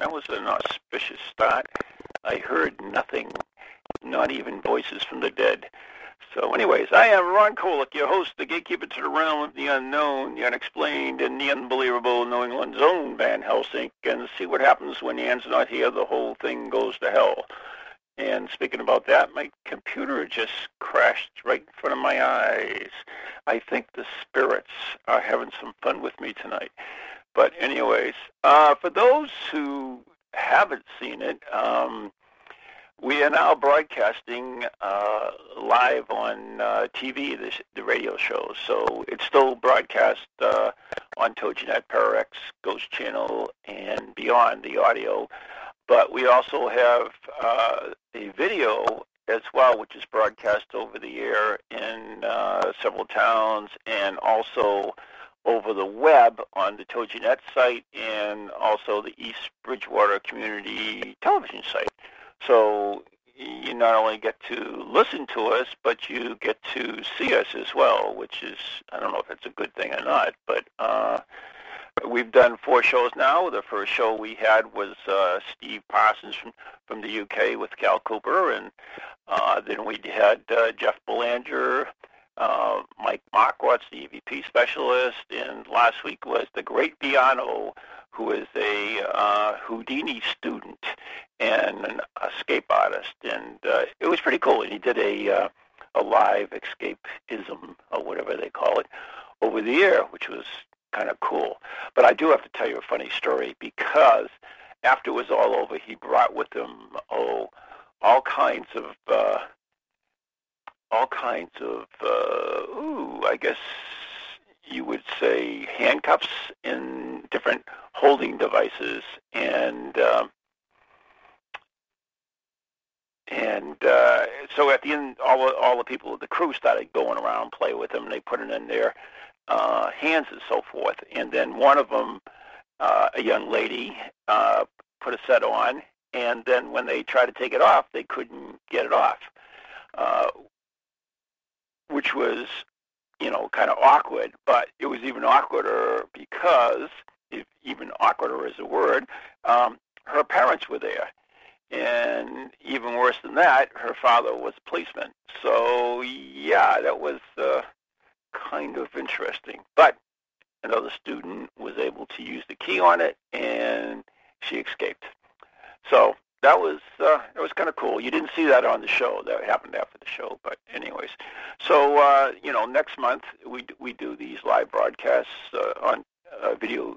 That was an auspicious start. I heard nothing, not even voices from the dead. So anyways, I am Ron Kolek, your host, the gatekeeper to the realm of the unknown, the unexplained, and the unbelievable, New England's own Van Helsing. And see what happens when Ann's not here, the whole thing goes to hell. And speaking about that, my computer just crashed right in front of my eyes. I think the spirits are having some fun with me tonight. But anyways, uh, for those who haven't seen it, um, we are now broadcasting uh, live on uh, TV, the, the radio show. So it's still broadcast uh, on TogiNet, Pararex, Ghost Channel, and beyond the audio. But we also have uh, a video as well, which is broadcast over the air in uh, several towns and also over the web on the TogiNet site and also the East Bridgewater Community Television site. So you not only get to listen to us, but you get to see us as well, which is, I don't know if it's a good thing or not, but uh, we've done four shows now. The first show we had was uh, Steve Parsons from, from the UK with Cal Cooper, and uh, then we had uh, Jeff Belanger, uh, Mike Markowicz, the EVP specialist, and last week was the great Biano, who is a uh, Houdini student and an escape artist, and uh, it was pretty cool. And he did a uh, a live escapism or whatever they call it over the air, which was kind of cool. But I do have to tell you a funny story because after it was all over, he brought with him oh all kinds of uh, all kinds of uh, ooh, I guess you would say handcuffs in different holding devices and um, and uh, so at the end all all the people the crew started going around play with them and they put it in their uh, hands and so forth. And then one of them uh, a young lady uh, put a set on and then when they tried to take it off they couldn't get it off. Uh, which was you know, kind of awkward, but it was even awkwarder because, if even awkwarder is a word, um, her parents were there. And even worse than that, her father was a policeman. So, yeah, that was uh, kind of interesting. But another student was able to use the key on it, and she escaped. So that was uh, that was kind of cool. You didn't see that on the show. That happened after the show, but anyways. So uh, you know, next month we we do these live broadcasts uh, on uh, video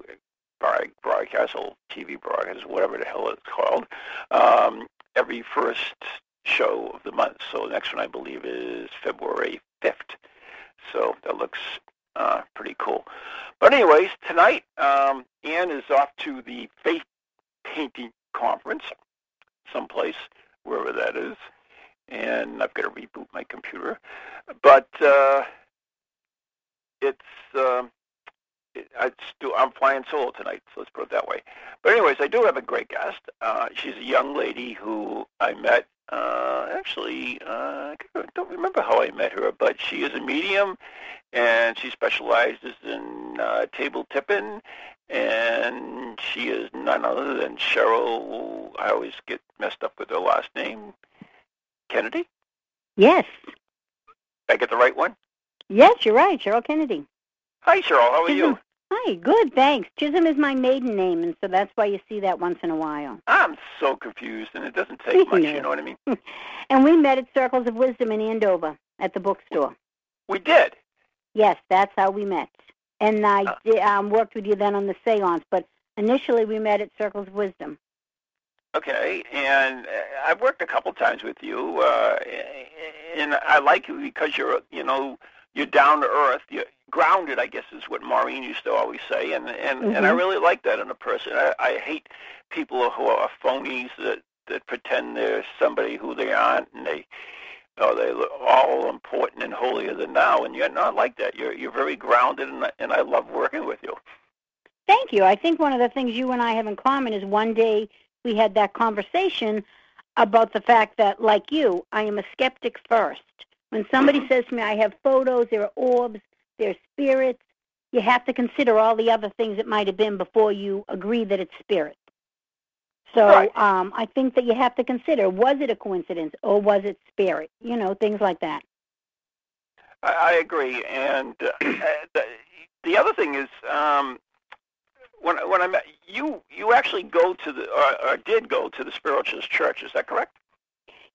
broadcast or TV broadcasts, whatever the hell it's called, um, every first show of the month. So the next one I believe is February fifth. So that looks uh, pretty cool. But anyways, tonight um, Ann is off to the Faith Painting Conference someplace, wherever that is. And I've got to reboot my computer. But uh, it's, uh, I still, I'm flying solo tonight, so let's put it that way. But anyways, I do have a great guest. Uh, she's a young lady who I met uh, actually, uh, I don't remember how I met her, but she is a medium, and she specializes in uh, table tipping, and she is none other than Cheryl. I always get messed up with her last name. Kennedy. Yes. Did I get the right one. Yes, you're right, Cheryl Kennedy. Hi, Cheryl. How are you? Hi, good, thanks. Chisholm is my maiden name, and so that's why you see that once in a while. I'm so confused, and it doesn't take much, you know what I mean? and we met at Circles of Wisdom in Andover at the bookstore. We did? Yes, that's how we met. And I uh, did, um, worked with you then on the seance, but initially we met at Circles of Wisdom. Okay, and uh, I've worked a couple times with you, uh, and I like you because you're, you know, you're down to earth. You're grounded, I guess, is what Maureen used to always say, and and mm-hmm. and I mm-hmm. really like that in a person. I, I hate people who are phonies that that pretend they're somebody who they aren't, and they. Oh, they're all important and holier than thou, and you're not like that. You're you're very grounded, and and I love working with you. Thank you. I think one of the things you and I have in common is one day we had that conversation about the fact that, like you, I am a skeptic first. When somebody mm-hmm. says to me, I have photos, there are orbs, there are spirits, you have to consider all the other things it might have been before you agree that it's spirit. So right. um, I think that you have to consider, was it a coincidence or was it spirit? You know, things like that. I, I agree. And uh, the, the other thing is, um, when when I met you, you actually go to the or, or did go to the spiritualist church. Is that correct?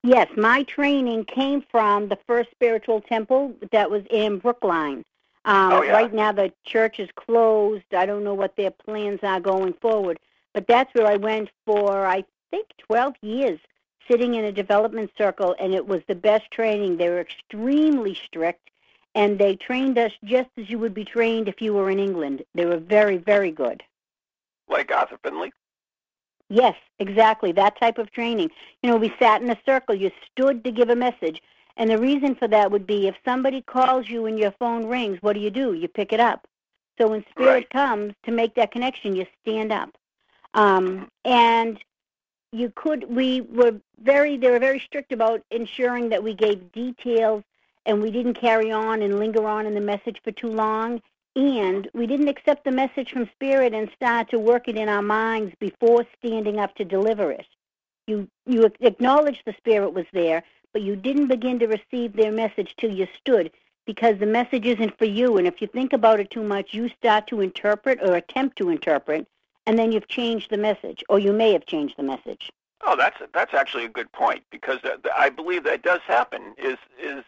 Yes, my training came from the first spiritual temple that was in Brookline. Um, oh, yeah. Right now, the church is closed. I don't know what their plans are going forward, but that's where I went for I think 12 years, sitting in a development circle, and it was the best training. They were extremely strict, and they trained us just as you would be trained if you were in England. They were very, very good like Arthur Findlay? Yes, exactly. That type of training. You know, we sat in a circle. You stood to give a message. And the reason for that would be if somebody calls you and your phone rings, what do you do? You pick it up. So when spirit right. comes to make that connection, you stand up. Um, and you could, we were very, they were very strict about ensuring that we gave details and we didn't carry on and linger on in the message for too long and we didn't accept the message from Spirit and start to work it in our minds before standing up to deliver it. You, you acknowledged the Spirit was there, but you didn't begin to receive their message till you stood because the message isn't for you. And if you think about it too much, you start to interpret or attempt to interpret, and then you've changed the message, or you may have changed the message. Oh, that's that's actually a good point because I believe that does happen. Is is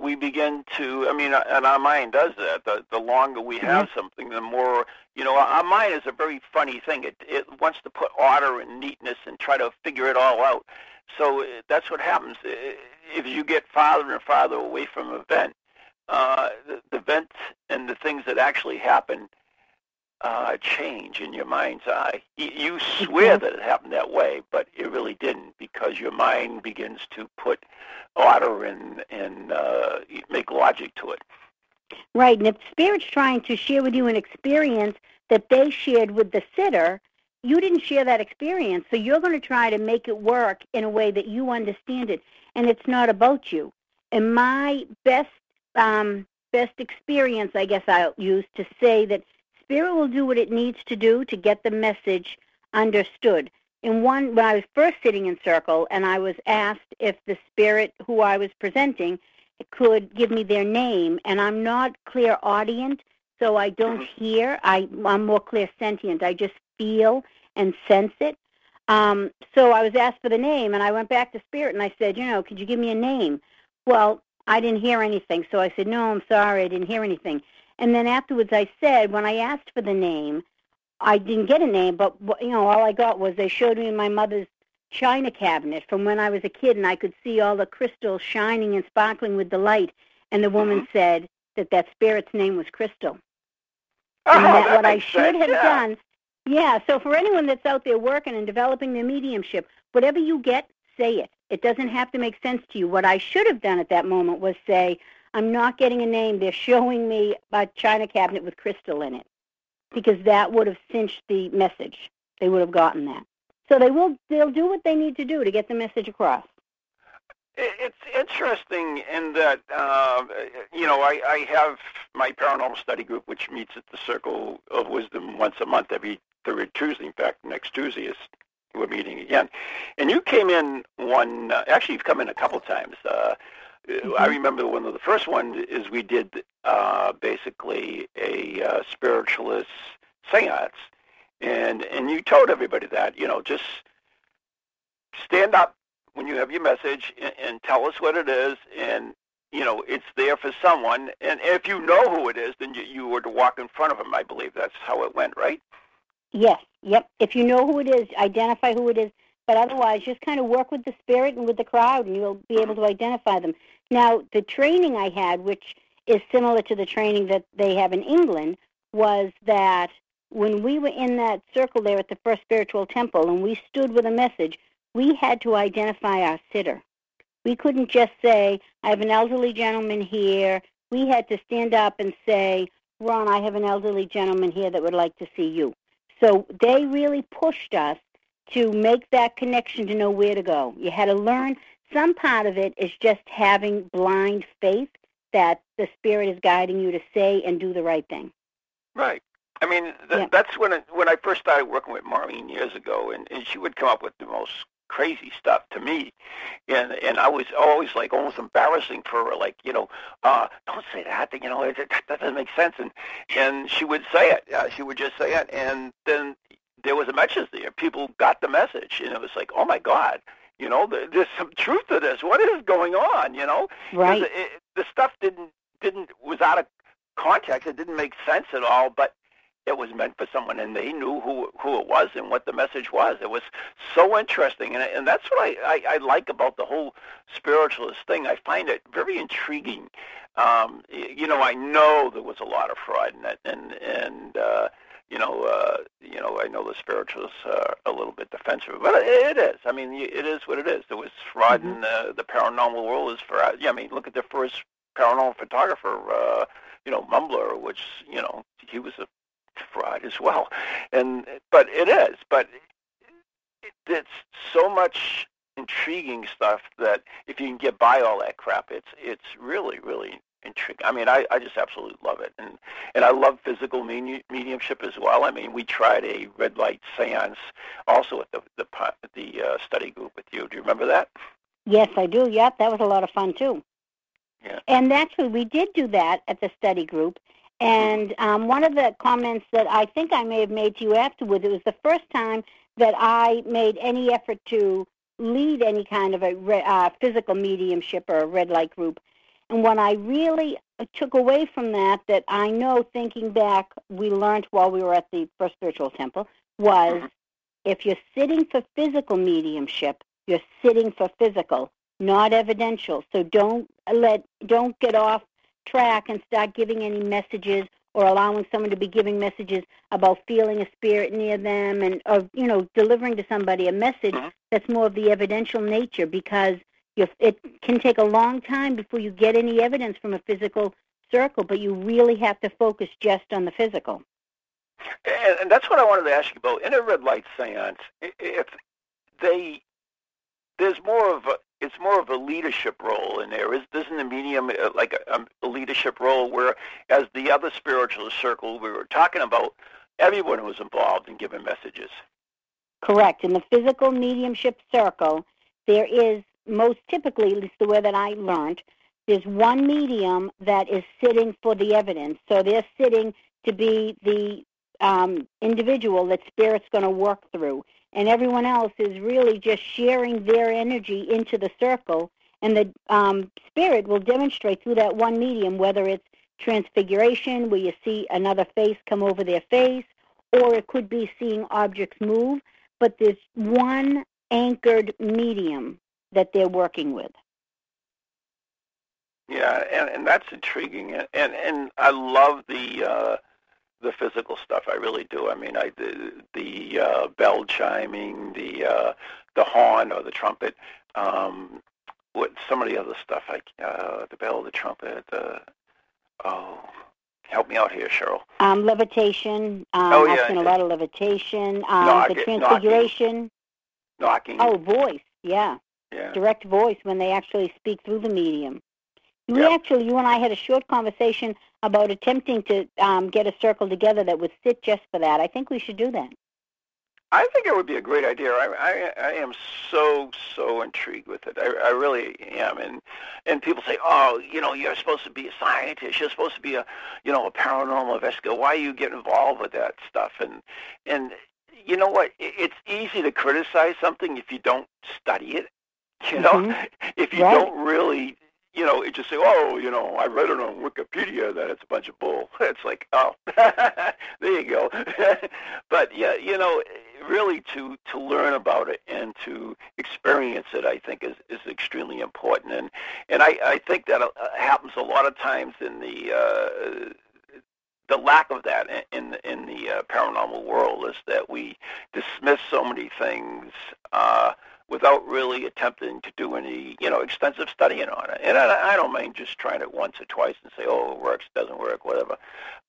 we begin to i mean and our mind does that the the longer we have mm-hmm. something the more you know our mind is a very funny thing it it wants to put order and neatness and try to figure it all out so uh, that's what happens if you get farther and farther away from an event uh the, the events and the things that actually happen uh, change in your mind's eye. You swear that it happened that way, but it really didn't because your mind begins to put order and and uh, make logic to it. Right, and if spirit's trying to share with you an experience that they shared with the sitter, you didn't share that experience, so you're going to try to make it work in a way that you understand it, and it's not about you. And my best um, best experience, I guess I'll use to say that Spirit will do what it needs to do to get the message understood. In one, when I was first sitting in circle, and I was asked if the spirit who I was presenting could give me their name, and I'm not clairaudient, so I don't mm-hmm. hear. I, I'm more clear sentient. I just feel and sense it. Um, so I was asked for the name, and I went back to spirit, and I said, you know, could you give me a name? Well, I didn't hear anything, so I said, no, I'm sorry, I didn't hear anything. And then afterwards, I said, when I asked for the name, I didn't get a name, but you know, all I got was they showed me my mother's china cabinet from when I was a kid, and I could see all the crystals shining and sparkling with the light. And the woman mm-hmm. said that that spirit's name was Crystal. Oh, and that, that what I should sense, have yeah. done, yeah. So for anyone that's out there working and developing their mediumship, whatever you get, say it. It doesn't have to make sense to you. What I should have done at that moment was say, I'm not getting a name. They're showing me a china cabinet with crystal in it because that would have cinched the message. They would have gotten that. So they will. They'll do what they need to do to get the message across. It's interesting in that uh, you know I, I have my paranormal study group, which meets at the Circle of Wisdom once a month, every third Tuesday. In fact, next Tuesday is we're meeting again. And you came in one. Uh, actually, you've come in a couple times. Uh, mm-hmm. I remember one of the first ones is we did uh, basically a uh, spiritualist seance, and and you told everybody that you know just stand up when you have your message and, and tell us what it is, and you know it's there for someone, and if you know who it is, then you, you were to walk in front of them. I believe that's how it went, right? Yes. Yep. If you know who it is, identify who it is. But otherwise, just kind of work with the spirit and with the crowd, and you'll be able to identify them. Now, the training I had, which is similar to the training that they have in England, was that when we were in that circle there at the first spiritual temple and we stood with a message, we had to identify our sitter. We couldn't just say, I have an elderly gentleman here. We had to stand up and say, Ron, I have an elderly gentleman here that would like to see you. So they really pushed us to make that connection to know where to go. You had to learn. Some part of it is just having blind faith that the Spirit is guiding you to say and do the right thing. Right. I mean, th- yeah. that's when it, when I first started working with Marlene years ago, and, and she would come up with the most crazy stuff to me, and and I was always like almost embarrassing for her, like you know, uh, don't say that, you know, it, that, that doesn't make sense, and and she would say it, uh, she would just say it, and then there was a message there. People got the message, and it was like, oh my god, you know, there's some truth to this. What is going on? You know, right? It, the stuff didn't didn't was out of context. It didn't make sense at all, but it was meant for someone, and they knew who who it was and what the message was. It was so interesting, and and that's what I, I, I like about the whole spiritualist thing. I find it very intriguing. Um, you know, I know there was a lot of fraud in it, and and uh, you know, uh, you know, I know the spiritualists are a little bit defensive, but it is. I mean, it is what it is. There was fraud mm-hmm. in the, the paranormal world. Is for yeah. I mean, look at the first paranormal photographer, uh, you know, Mumler, which you know he was a fraud as well. And but it is, but it, it's so much intriguing stuff that if you can get by all that crap, it's it's really really intriguing. I mean, I, I just absolutely love it, and and I love physical mediumship as well. I mean, we tried a red light séance also at the the the uh, study group with you. Do you remember that? Yes, I do. Yep, that was a lot of fun too. Yeah. And actually, we did do that at the study group, and um, one of the comments that I think I may have made to you afterwards, it was the first time that I made any effort to lead any kind of a re- uh, physical mediumship or a red light group. And what I really took away from that, that I know thinking back, we learned while we were at the First Spiritual Temple, was mm-hmm. if you're sitting for physical mediumship, you're sitting for physical, not evidential. So don't let, don't get off track and start giving any messages or allowing someone to be giving messages about feeling a spirit near them and of you know delivering to somebody a message mm-hmm. that's more of the evidential nature because it can take a long time before you get any evidence from a physical circle but you really have to focus just on the physical and, and that's what i wanted to ask you about in a red light seance if they there's more of a it's more of a leadership role in there. Is isn't the medium uh, like a, a leadership role where, as the other spiritualist circle we were talking about, everyone was involved in giving messages. Correct. In the physical mediumship circle, there is most typically, at least the way that I learned, there's one medium that is sitting for the evidence. So they're sitting to be the um, individual that spirit's going to work through and everyone else is really just sharing their energy into the circle. And the um, spirit will demonstrate through that one medium, whether it's transfiguration, where you see another face come over their face, or it could be seeing objects move. But there's one anchored medium that they're working with. Yeah, and, and that's intriguing, and and, and I love the uh, the physical stuff. I really do. I mean, I the, the uh, bell chiming, the uh, the horn or the trumpet. Um, what some of the other stuff like uh, the bell, the trumpet. The oh, help me out here, Cheryl. Um, levitation. Um, oh yeah, I've seen a lot of levitation. Um, Knock, the transfiguration. Knocking. Oh, voice. Yeah. Yeah. Direct voice when they actually speak through the medium. We yep. actually, you and I had a short conversation about attempting to um, get a circle together that would sit just for that. I think we should do that. I think it would be a great idea. I, I, I am so so intrigued with it. I, I really am. And and people say, oh, you know, you're supposed to be a scientist. You're supposed to be a, you know, a paranormal investigator. Why you get involved with that stuff? And and you know what? It's easy to criticize something if you don't study it. You know, mm-hmm. if you right. don't really you know, it just say, oh, you know, I read it on Wikipedia that it's a bunch of bull. It's like, oh, there you go. but yeah, you know, really to to learn about it and to experience it, I think is is extremely important. And and I I think that uh, happens a lot of times in the uh, the lack of that in in the uh, paranormal world is that we dismiss so many things. Uh, without really attempting to do any, you know, extensive studying on it. And I, I don't mind just trying it once or twice and say, oh, it works, doesn't work, whatever.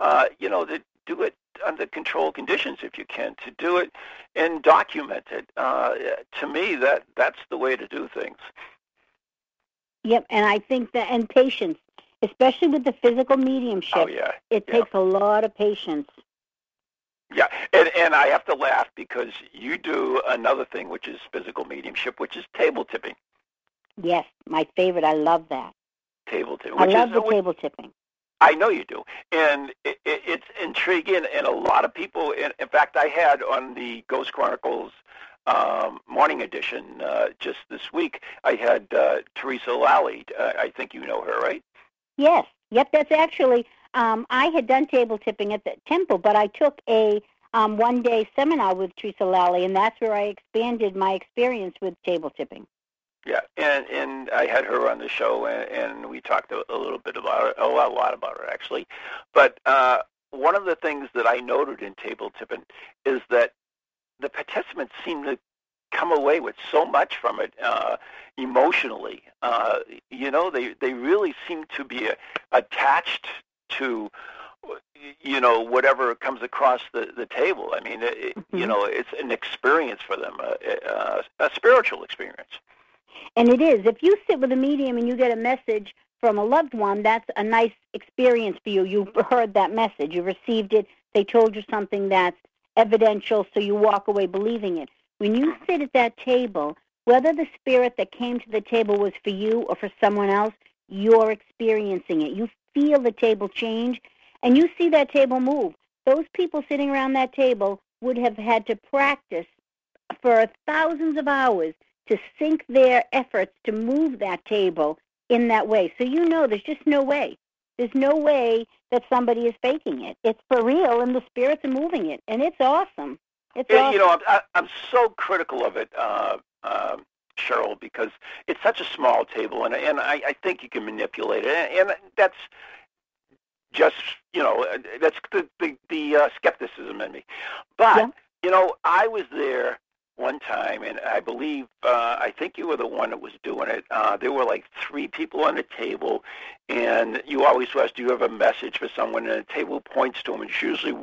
Uh, you know, to do it under controlled conditions if you can, to do it and document it. Uh, to me, that that's the way to do things. Yep, and I think that and patience, especially with the physical mediumship. Oh yeah, it yeah. takes a lot of patience. Yeah, and and I have to laugh because you do another thing, which is physical mediumship, which is table tipping. Yes, my favorite. I love that. Table tipping. I love is, the table tipping. I know you do, and it, it, it's intriguing, and a lot of people. In, in fact, I had on the Ghost Chronicles um, morning edition uh, just this week. I had uh, Teresa Lally. Uh, I think you know her, right? Yes. Yep. That's actually um, I had done table tipping at the temple, but I took a um, one day seminar with Teresa Lally, and that's where I expanded my experience with table tipping. Yeah, and and I had her on the show, and, and we talked a, a little bit about it, a lot, a lot about it actually. But uh, one of the things that I noted in table tipping is that the participants seem to come away with so much from it uh, emotionally. Uh, you know, they they really seem to be uh, attached to you know whatever comes across the the table. I mean, it, mm-hmm. you know, it's an experience for them, a, a, a spiritual experience. And it is. If you sit with a medium and you get a message from a loved one, that's a nice experience for you. You heard that message, you received it. They told you something that's evidential, so you walk away believing it. When you mm-hmm. sit at that table, whether the spirit that came to the table was for you or for someone else, you're experiencing it. You feel the table change and you see that table move. Those people sitting around that table would have had to practice for thousands of hours to sync their efforts to move that table in that way. So you know there's just no way. There's no way that somebody is faking it. It's for real, and the spirits are moving it, and it's awesome. It's yeah, awesome. You know, I'm, I'm so critical of it, uh, uh, Cheryl, because it's such a small table, and and I, I think you can manipulate it, and, and that's just you know that's the the, the uh, skepticism in me. But yeah. you know, I was there one time, and I believe uh, I think you were the one that was doing it. Uh, there were like three people on the table, and you always ask, "Do you have a message for someone?" And the table points to them, and it's usually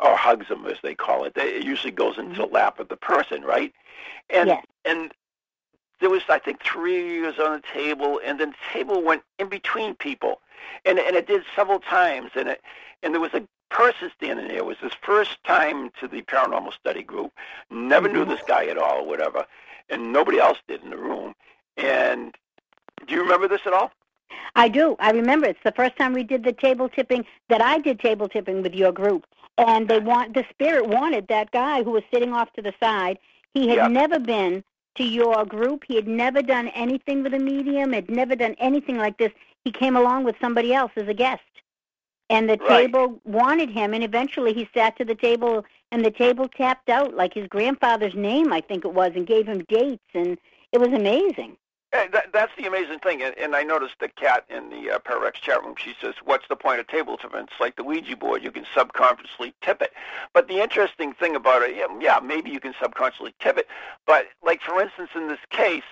or hugs them as they call it. It usually goes into the lap of the person, right? And yes. and there was I think three was on the table, and then the table went in between people, and and it did several times, and it and there was a person standing there. It was his first time to the paranormal study group. Never mm-hmm. knew this guy at all, or whatever, and nobody else did in the room. And do you remember this at all? I do. I remember. It's the first time we did the table tipping that I did table tipping with your group, and they want the spirit wanted that guy who was sitting off to the side. He had yep. never been to your group. He had never done anything with a medium, had never done anything like this. He came along with somebody else as a guest. And the right. table wanted him, and eventually he sat to the table, and the table tapped out like his grandfather's name, I think it was, and gave him dates, and it was amazing. That, that's the amazing thing, and, and I noticed the cat in the uh, Pararex chat room. She says, "What's the point of table? It's like the Ouija board. You can subconsciously tip it." But the interesting thing about it, yeah, yeah, maybe you can subconsciously tip it, but like for instance, in this case,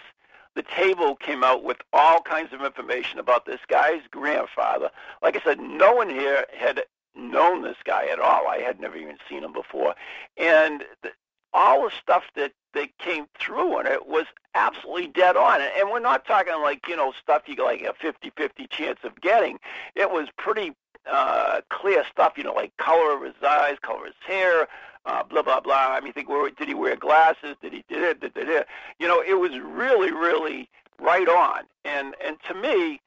the table came out with all kinds of information about this guy's grandfather. Like I said, no one here had known this guy at all. I had never even seen him before, and the, all the stuff that that came through in it was absolutely dead on. And we're not talking like, you know, stuff you like a 50-50 chance of getting. It was pretty uh, clear stuff, you know, like color of his eyes, color of his hair, uh, blah blah blah. I mean, think, did he wear glasses? Did he did it? Did, did it? You know, it was really, really right on. And and to me,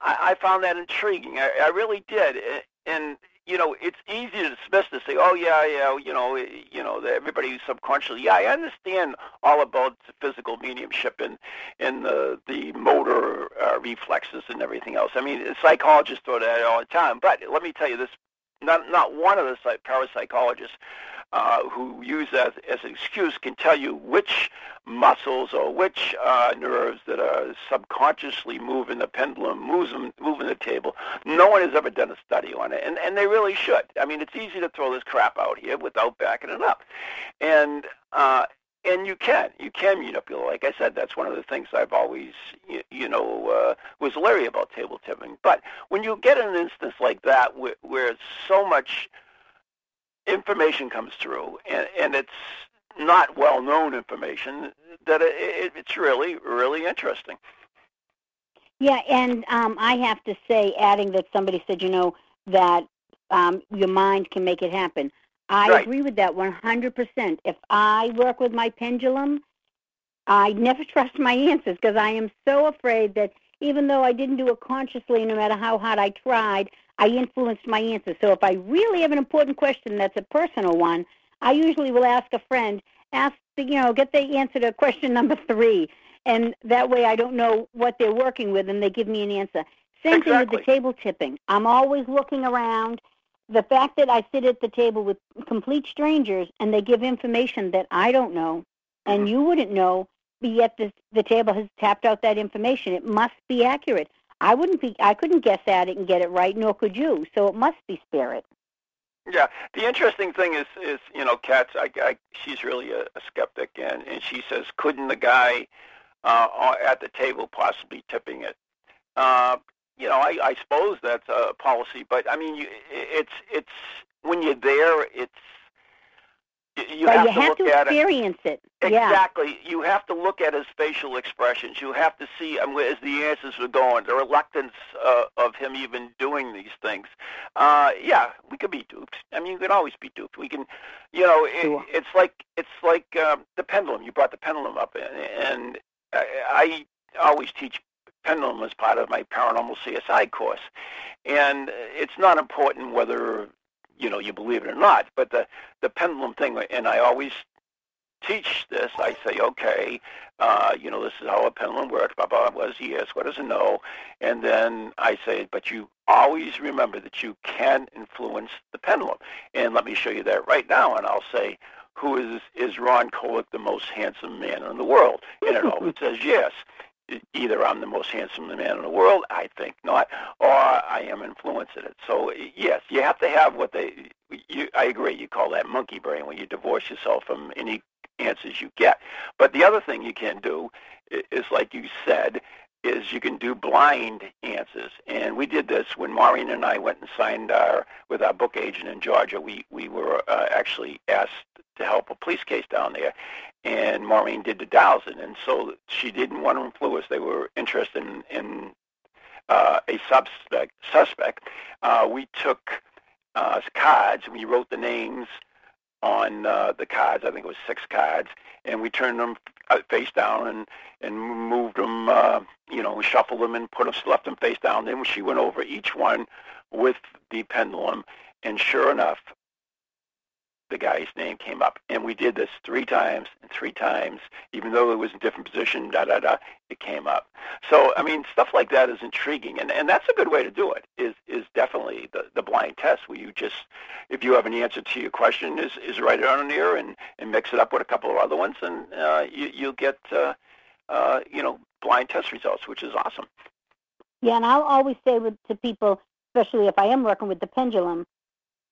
I, I found that intriguing. I, I really did. And you know, it's easy to dismiss to say, oh yeah, yeah, you know, you know, everybody subconsciously, yeah, I understand all about physical mediumship and and the the motor uh, reflexes and everything else. I mean, psychologists throw that all the time. But let me tell you this: not not one of the parapsychologists uh, who use that as an excuse can tell you which muscles or which uh, nerves that are subconsciously moving the pendulum, moving, moving the table. No one has ever done a study on it, and, and they really should. I mean, it's easy to throw this crap out here without backing it up. And uh, and you can you can manipulate like i said that's one of the things i've always you, you know uh, was leery about table tipping but when you get an instance like that where, where so much information comes through, and, and it's not well-known information, that it, it's really, really interesting. Yeah, and um, I have to say, adding that somebody said, you know, that um, your mind can make it happen. I right. agree with that 100%. If I work with my pendulum, I never trust my answers because I am so afraid that even though I didn't do it consciously, no matter how hard I tried, I influenced my answer. So if I really have an important question that's a personal one, I usually will ask a friend, ask the, you know, get the answer to question number three, and that way I don't know what they're working with, and they give me an answer. Same exactly. thing with the table tipping. I'm always looking around. The fact that I sit at the table with complete strangers and they give information that I don't know and mm-hmm. you wouldn't know, yet the, the table has tapped out that information. It must be accurate. I wouldn't be. I couldn't guess at it and get it right, nor could you. So it must be spirit. Yeah, the interesting thing is, is you know, Kat's. I, I, she's really a, a skeptic, and and she says, couldn't the guy uh, at the table possibly tipping it? Uh, you know, I, I suppose that's a policy, but I mean, you, it's it's when you're there, it's you but have you to have look to at experience it. it. Yeah. Exactly. You have to look at his facial expressions. You have to see um, as the answers were going, the reluctance uh, of him even doing these things. Uh, yeah, we could be duped. I mean, you can always be duped. We can, you know, it, Sure. it's like it's like um, the pendulum. You brought the pendulum up, and, and I, I always teach pendulum as part of my paranormal CSI course. And it's not important whether you know you believe it or not. But the the pendulum thing, and I always teach this. I say, okay, uh, you know, this is how a pendulum works. Blah blah. What is yes? What does it know? And then I say, but you always remember that you can influence the pendulum. And let me show you that right now. And I'll say, who is is Ron Kolek the most handsome man in the world? And it always says yes either I'm the most handsome man in the world, I think not, or I am influencing it. So yes, you have to have what they. You, I agree. You call that monkey brain when you divorce yourself from any answers you get. But the other thing you can do is, like you said, is you can do blind answers. And we did this when Maureen and I went and signed our with our book agent in Georgia. We we were uh, actually asked to help a police case down there, and Maureen did the dowsing, and so she didn't want to influence. They were interested in, in uh, a suspect. Suspect. Uh, we took uh, cards we wrote the names on uh, the cards. I think it was six cards, and we turned them uh, face down and and moved them. Uh, you know, shuffled them and put them, left them face down. Then she went over each one with the pendulum, and sure enough, the guy's name came up. And we did this three times and three times, even though it was in different position, da da da, it came up. So I mean, stuff like that is intriguing, and and that's a good way to do it. Is is definitely the the blind test where you just, if you have an answer to your question, is is write it on there and and mix it up with a couple of other ones, and uh, you you'll get uh, uh, you know blind test results, which is awesome. Yeah, and I'll always say with, to people, especially if I am working with the pendulum,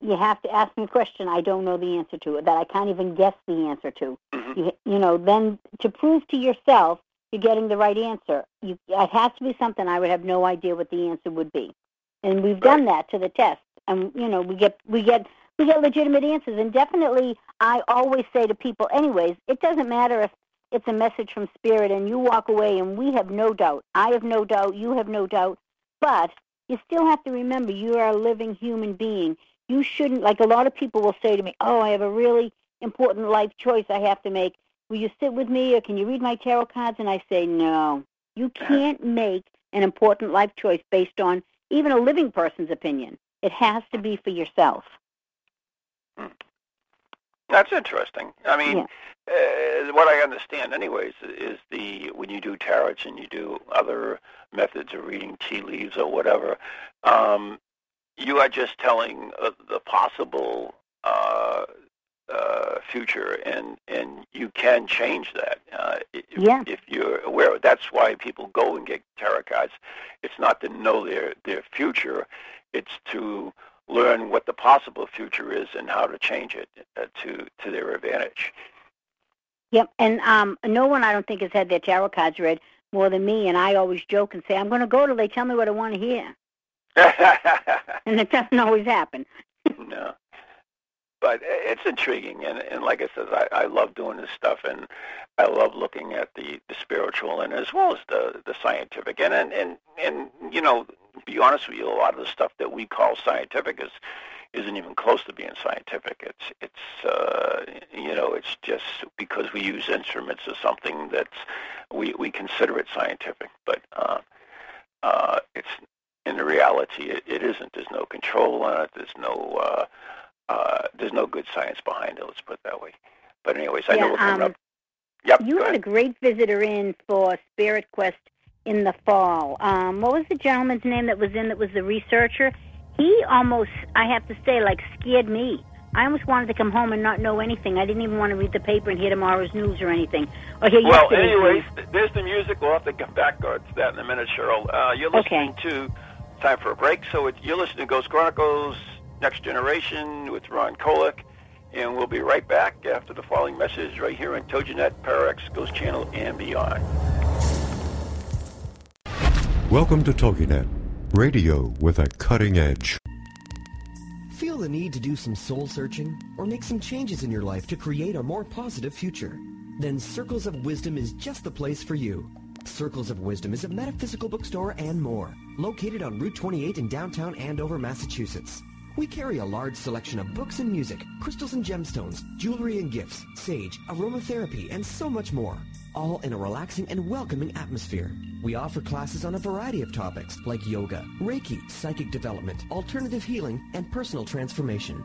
you have to ask me a question I don't know the answer to, that I can't even guess the answer to. Mm-hmm. You, you know, then to prove to yourself you're getting the right answer, you, it has to be something I would have no idea what the answer would be. And we've done that to the test, and you know, we get we get we get legitimate answers. And definitely, I always say to people, anyways, it doesn't matter if it's a message from spirit and you walk away and we have no doubt. I have no doubt. You have no doubt. But you still have to remember you are a living human being you shouldn't like a lot of people will say to me oh i have a really important life choice I have to make. Will you sit with me or can you read my tarot cards? And I say, no, you can't make an important life choice based on even a living person's opinion. It has to be for yourself. Hmm. That's interesting. I mean, yeah. uh, what I understand, anyways, is the when you do tarot and you do other methods of reading tea leaves or whatever, um, you are just telling uh, the possible uh, uh, future, and and you can change that. Uh, if, yeah. if you're aware, that's why people go and get tarot cards. It's not to know their their future; it's to learn what the possible future is and how to change it uh, to to their advantage. Yep, and um, no one I don't think has had their tarot cards read more than me, and I always joke and say I'm going to go till they tell me what I want to hear, and it doesn't always happen. no, but it's intriguing, and and like I said, I, I love doing this stuff, and I love looking at the the spiritual and as well as the the scientific, and and and, and you know be honest with you, a lot of the stuff that we call scientific is isn't even close to being scientific. It's it's uh, you know it's just because we use instruments or something that we we consider it scientific, but uh, uh, it's in reality it, it isn't. There's no control on it. There's no uh, uh, there's no good science behind it. Let's put it that way. But anyways, I yeah, know we're coming um, up. Yep. You had ahead. a great visitor in for Spirit Quest in the fall. Um, what was the gentleman's name that was in that was the researcher? He almost, I have to say, like scared me. I almost wanted to come home and not know anything. I didn't even want to read the paper and hear tomorrow's news or anything. Or hear well, anyways, news. there's the music. We'll have to come back to that in a minute, Cheryl. Uh, you're listening Okay. to Time for a Break. So it, you're listening to Ghost Chronicles Next Generation with Ron Kolek. And we'll be right back after the following message right here on TogiNet, Parax, Ghost Channel, and beyond. Welcome to TogiNet, radio with a cutting edge. Feel the need to do some soul searching or make some changes in your life to create a more positive future? Then Circles of Wisdom is just the place for you. Circles of Wisdom is a metaphysical bookstore and more, located on Route 28 in downtown Andover, Massachusetts. We carry a large selection of books and music, crystals and gemstones, jewelry and gifts, sage, aromatherapy, and so much more, all in a relaxing and welcoming atmosphere. We offer classes on a variety of topics like yoga, Reiki, psychic development, alternative healing, and personal transformation.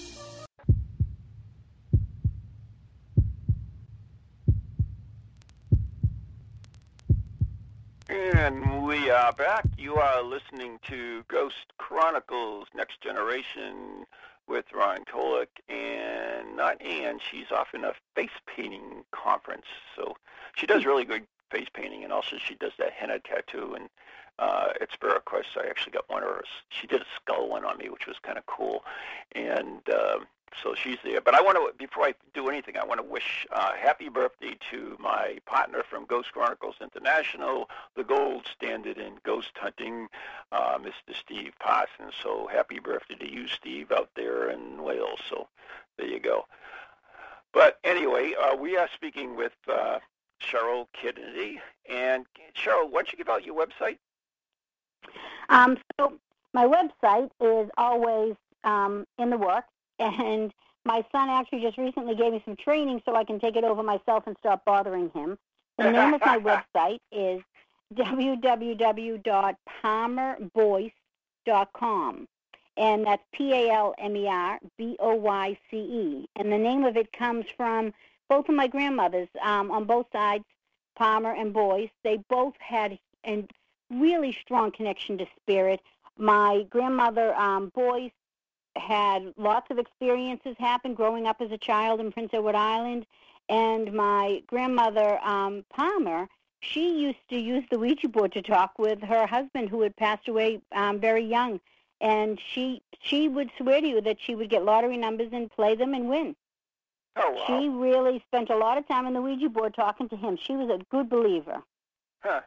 And we are back. You are listening to Ghost Chronicles Next Generation with Ron Kolek and not Ann. She's off in a face painting conference. So she does really good face painting and also she does that henna tattoo and uh, at Spirit Quest I actually got one of hers. She did a skull one on me which was kind of cool. And um, so she's there. But I want to, before I do anything, I want to wish uh, happy birthday to my partner from Ghost Chronicles International, the gold standard in ghost hunting, uh, Mr. Steve Parsons. So happy birthday to you, Steve, out there in Wales. So there you go. But anyway, uh, we are speaking with uh, Cheryl Kennedy. And Cheryl, why don't you give out your website? Um, so my website is always um, in the works, and my son actually just recently gave me some training so I can take it over myself and stop bothering him. The name of my website is www.palmerboyce.com, and that's P-A-L-M-E-R-B-O-Y-C-E. And the name of it comes from both of my grandmothers um, on both sides, Palmer and Boyce. They both had a really strong connection to spirit. My grandmother, um, Boyce, had lots of experiences happen growing up as a child in Prince Edward Island. And my grandmother, um, Palmer, she used to use the Ouija board to talk with her husband who had passed away um, very young. And she she would swear to you that she would get lottery numbers and play them and win. Oh, wow. She really spent a lot of time on the Ouija board talking to him. She was a good believer. Huh.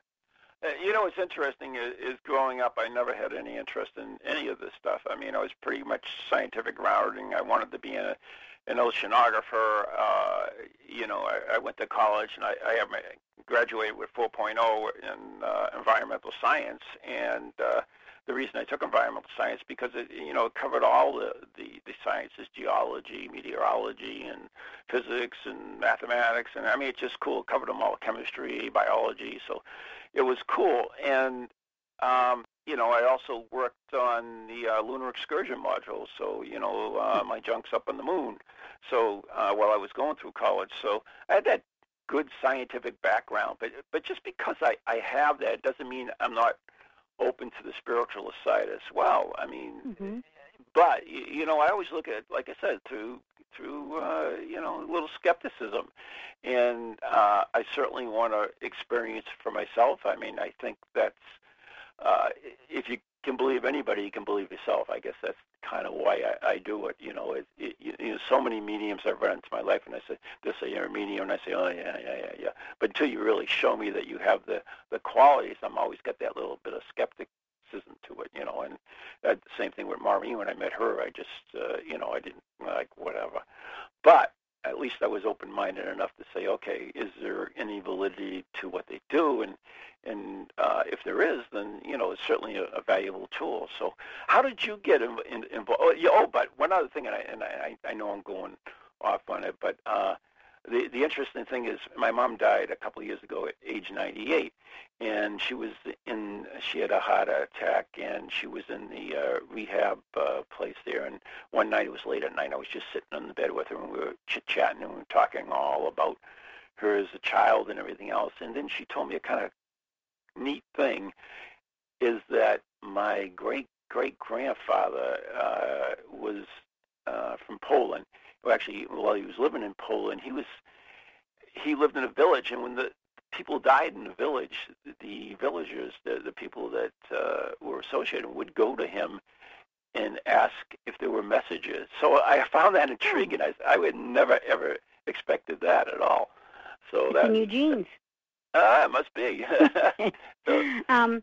Uh, you know what's interesting is, is growing up, I never had any interest in any of this stuff. I mean, I was pretty much scientific grounding. I wanted to be a, an oceanographer. Uh, you know, I, I went to college and I, I have my graduated with 4.0 in uh, environmental science, and uh, the reason I took environmental science because it you know it covered all the, the the sciences, geology, meteorology, and physics and mathematics, and I mean it's just cool. It covered them all, chemistry, biology. So it was cool, and um, you know I also worked on the uh, lunar excursion module. So you know uh, my junk's up on the moon. So uh, while I was going through college, so I had that good scientific background, but but just because I I have that doesn't mean I'm not open to the spiritualist side as well. I mean, mm-hmm. But you know, I always look at, like I said, through through uh, you know a little skepticism, and uh, I certainly want to experience for myself. I mean, I think that's uh, if you can believe anybody, you can believe yourself. I guess that's kind of why I, I do it. You know, it, it, you know, so many mediums I've run into my life, and I say, "They'll say you're a medium," and I say, "Oh yeah, yeah, yeah, yeah." But until you really show me that you have the the qualities, I'm always got that little bit of skepticism to it. You know, and that same thing with Maureen. When I met her, I just, uh, you know, I didn't like whatever. But at least I was open-minded enough to say, okay, is there any validity to what they do? And and uh, if there is, then you know it's certainly a, a valuable tool. So, how did you get in, in, involved? Oh, yeah, oh, but one other thing, and I and I, I know I'm going off on it, but uh, the the interesting thing is my mom died a couple of years ago at age 98, and she was in she had a heart attack and she was in the uh, rehab uh, place there. And one night it was late at night. I was just sitting on the bed with her and we were chit chatting and we were talking all about her as a child and everything else. And then she told me a kind of neat thing is that my great great grandfather uh, was uh, from Poland well, actually, while he was living in Poland, he was he lived in a village, and when the people died in the village, the villagers, the the people that uh, were associated, would go to him and ask if there were messages. So I found that intriguing. I I would never ever expected that at all. So it's that in your genes. Ah, it must be. so, um,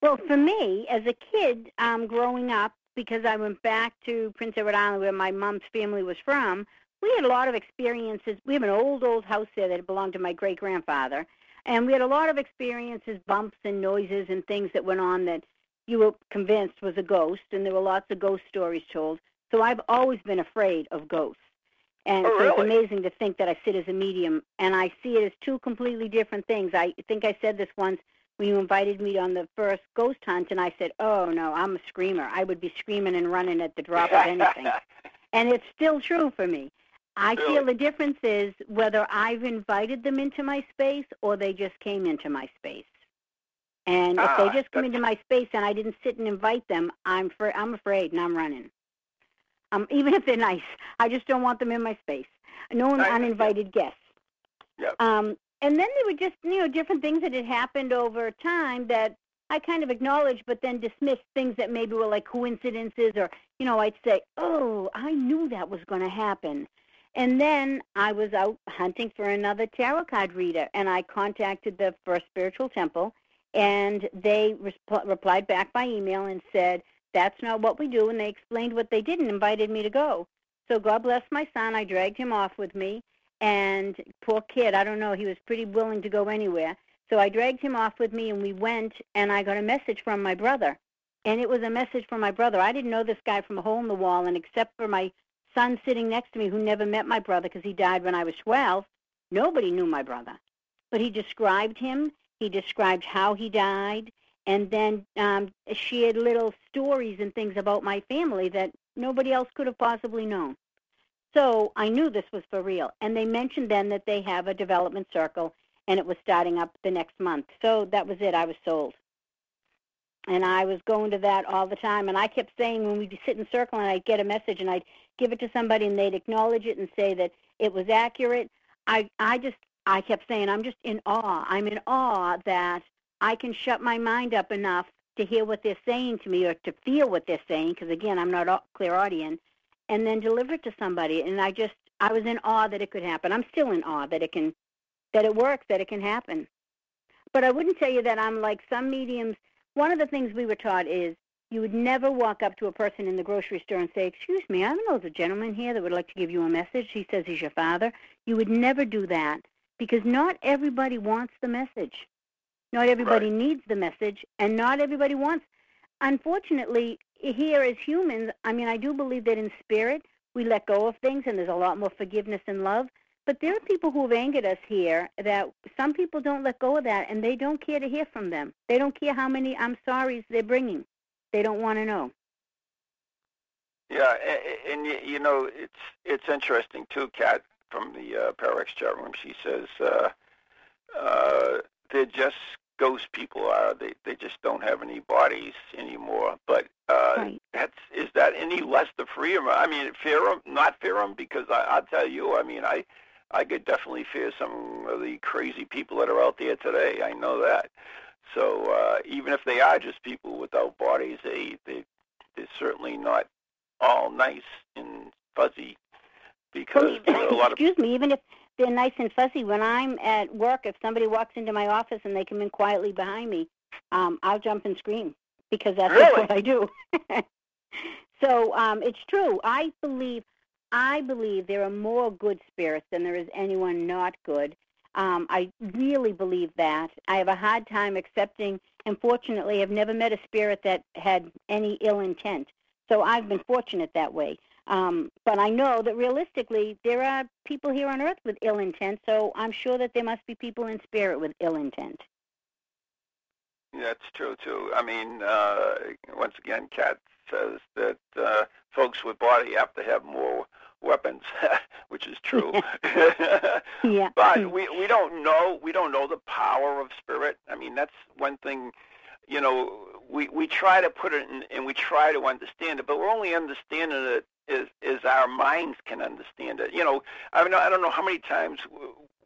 well, for me, as a kid, um, growing up, because I went back to Prince Edward Island where my mom's family was from, we had a lot of experiences. We have an old, old house there that belonged to my great grandfather. And we had a lot of experiences, bumps and noises and things that went on that you were convinced was a ghost. And there were lots of ghost stories told. So I've always been afraid of ghosts. And oh, so really? it's amazing to think that I sit as a medium and I see it as two completely different things. I think I said this once when you invited me on the first ghost hunt, and I said, "Oh no, I'm a screamer. I would be screaming and running at the drop of anything." and it's still true for me. I Really? feel the difference is whether I've invited them into my space or they just came into my space. And if Ah, they just come that's- into my space and I didn't sit and invite them, I'm fr- I'm afraid and I'm running. Um, even if they're nice, I just don't want them in my space. No uninvited guests. Yep. Um, and then there were just you know different things that had happened over time that I kind of acknowledged, but then dismissed things that maybe were like coincidences, or you know I'd say, oh, I knew that was going to happen. And then I was out hunting for another tarot card reader, and I contacted the First Spiritual Temple, and they resp- replied back by email and said, that's not what we do, and they explained what they did and invited me to go. So God bless my son. I dragged him off with me, and poor kid, I don't know, he was pretty willing to go anywhere. So I dragged him off with me, and we went, and I got a message from my brother. And it was a message from my brother. I didn't know this guy from a hole in the wall, and except for my son sitting next to me who never met my brother because he died when I was 12, nobody knew my brother. But he described him. He described how he died, and then um, shared little stories and things about my family that nobody else could have possibly known. So I knew this was for real. And they mentioned then that they have a development circle, and it was starting up the next month. So that was it. I was sold. And I was going to that all the time. And I kept saying when we'd sit in circle and I'd get a message and I'd give it to somebody and they'd acknowledge it and say that it was accurate. I, I just, I kept saying, I'm just in awe. I'm in awe that I can shut my mind up enough to hear what they're saying to me or to feel what they're saying, because again, I'm not a clairaudient, and then deliver it to somebody. And I just, I was in awe that it could happen. I'm still in awe that it can, that it works, that it can happen. But I wouldn't tell you that I'm like some mediums. One of the things we were taught is you would never walk up to a person in the grocery store and say, "Excuse me, I don't know there's a gentleman here that would like to give you a message. He says he's your father." You would never do that because not everybody wants the message. Not everybody Right. needs the message, and not everybody wants. Unfortunately, here as humans, I mean, I do believe that in spirit we let go of things, and there's a lot more forgiveness and love. But there are people who have angered us here that some people don't let go of that, and they don't care to hear from them. They don't care how many I'm sorry's they're bringing. They don't want to know. Yeah, a- a- and, you know it's it's interesting too, Kat from the uh, Pararex chat room. She says uh, uh, they're just ghost people. Are they? They just don't have any bodies anymore. But uh, Right. that's is that any less the 'em? I mean, fear 'em, not fear 'em, because I, I'll tell you. I mean, I I could definitely fear some of the crazy people that are out there today. I know that. So uh, even if they are just people without bodies, they they they're certainly not all nice and fuzzy because Well, a lot of excuse me, even if they're nice and fuzzy, when I'm at work, if somebody walks into my office and they come in quietly behind me, um, I'll jump and scream because that's Really? what I do. so um, it's true. I believe, I believe there are more good spirits than there is anyone not good. Um, I really believe that. I have a hard time accepting, and fortunately, I've never met a spirit that had any ill intent. So I've been fortunate that way. Um, but I know that realistically, there are people here on Earth with ill intent. So I'm sure that there must be people in spirit with ill intent. That's true too. I mean, uh, once again, Kat says that uh, folks with body have to have more weapons, which is true. Yeah. but we we don't know we don't know the power of spirit. I mean, that's one thing. You know, we we try to put it in, and we try to understand it, but we're only understanding it as as our minds can understand it. You know, I mean, I don't know how many times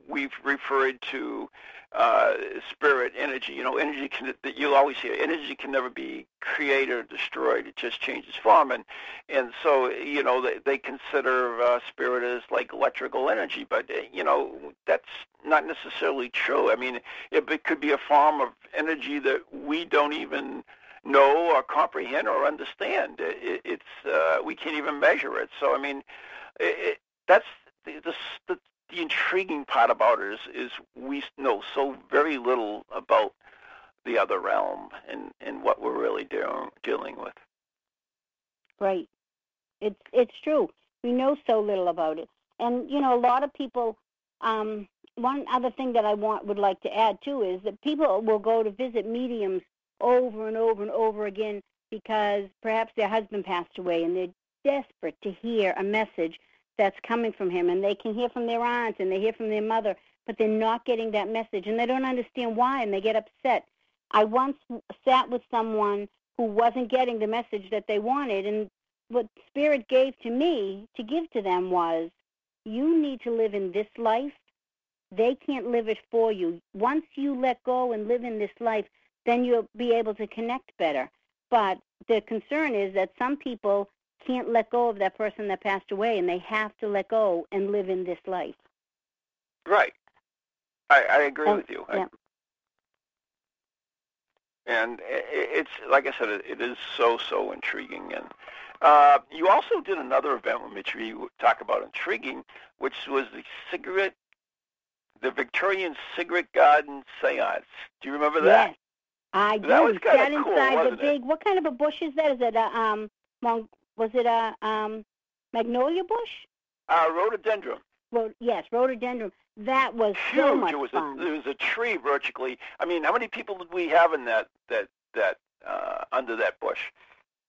we've referred to uh, spirit energy. You know, energy can that you'll always hear energy can never be created or destroyed. It just changes form, and and so you know they, they consider uh, spirit as like electrical energy, but uh, you know that's not necessarily true. I mean, it, it could be a form of energy that we don't even know or comprehend or understand. It, it's uh, we can't even measure it. So I mean, it, it, that's the, the the intriguing part about it is is we know so very little about the other realm and and what we're really dealing dealing with. Right. It's it's true. We know so little about it, and you know a lot of people. Um, one other thing that I want would like to add too is that people will go to visit mediums over and over and over again because perhaps their husband passed away and they're desperate to hear a message that's coming from him, and they can hear from their aunt and they hear from their mother, but they're not getting that message, and they don't understand why, and they get upset. I once sat with someone who wasn't getting the message that they wanted, and what Spirit gave to me to give to them was, you need to live in this life. They can't live it for you. Once you let go and live in this life, then you'll be able to connect better. But the concern is that some people can't let go of that person that passed away, and they have to let go and live in this life. Right. I, I agree And- with you. Yeah. and i- i- it's like I said, it, it is so so intriguing. And uh, you also did another event with Mitch. You talk about intriguing, which was the cigarette, the Victorian cigarette garden seance. Do you remember that? Yes, I do. That was kinda Sat cool, inside the wasn't it? big. What kind of a bush is that? Is it a um? Mon, was it a um magnolia bush? Uh, rhododendron. Well, yes, rhododendron. That was Huge. so much it was fun. a it was a tree virtually. I mean, how many people did we have in that that that uh, under that bush?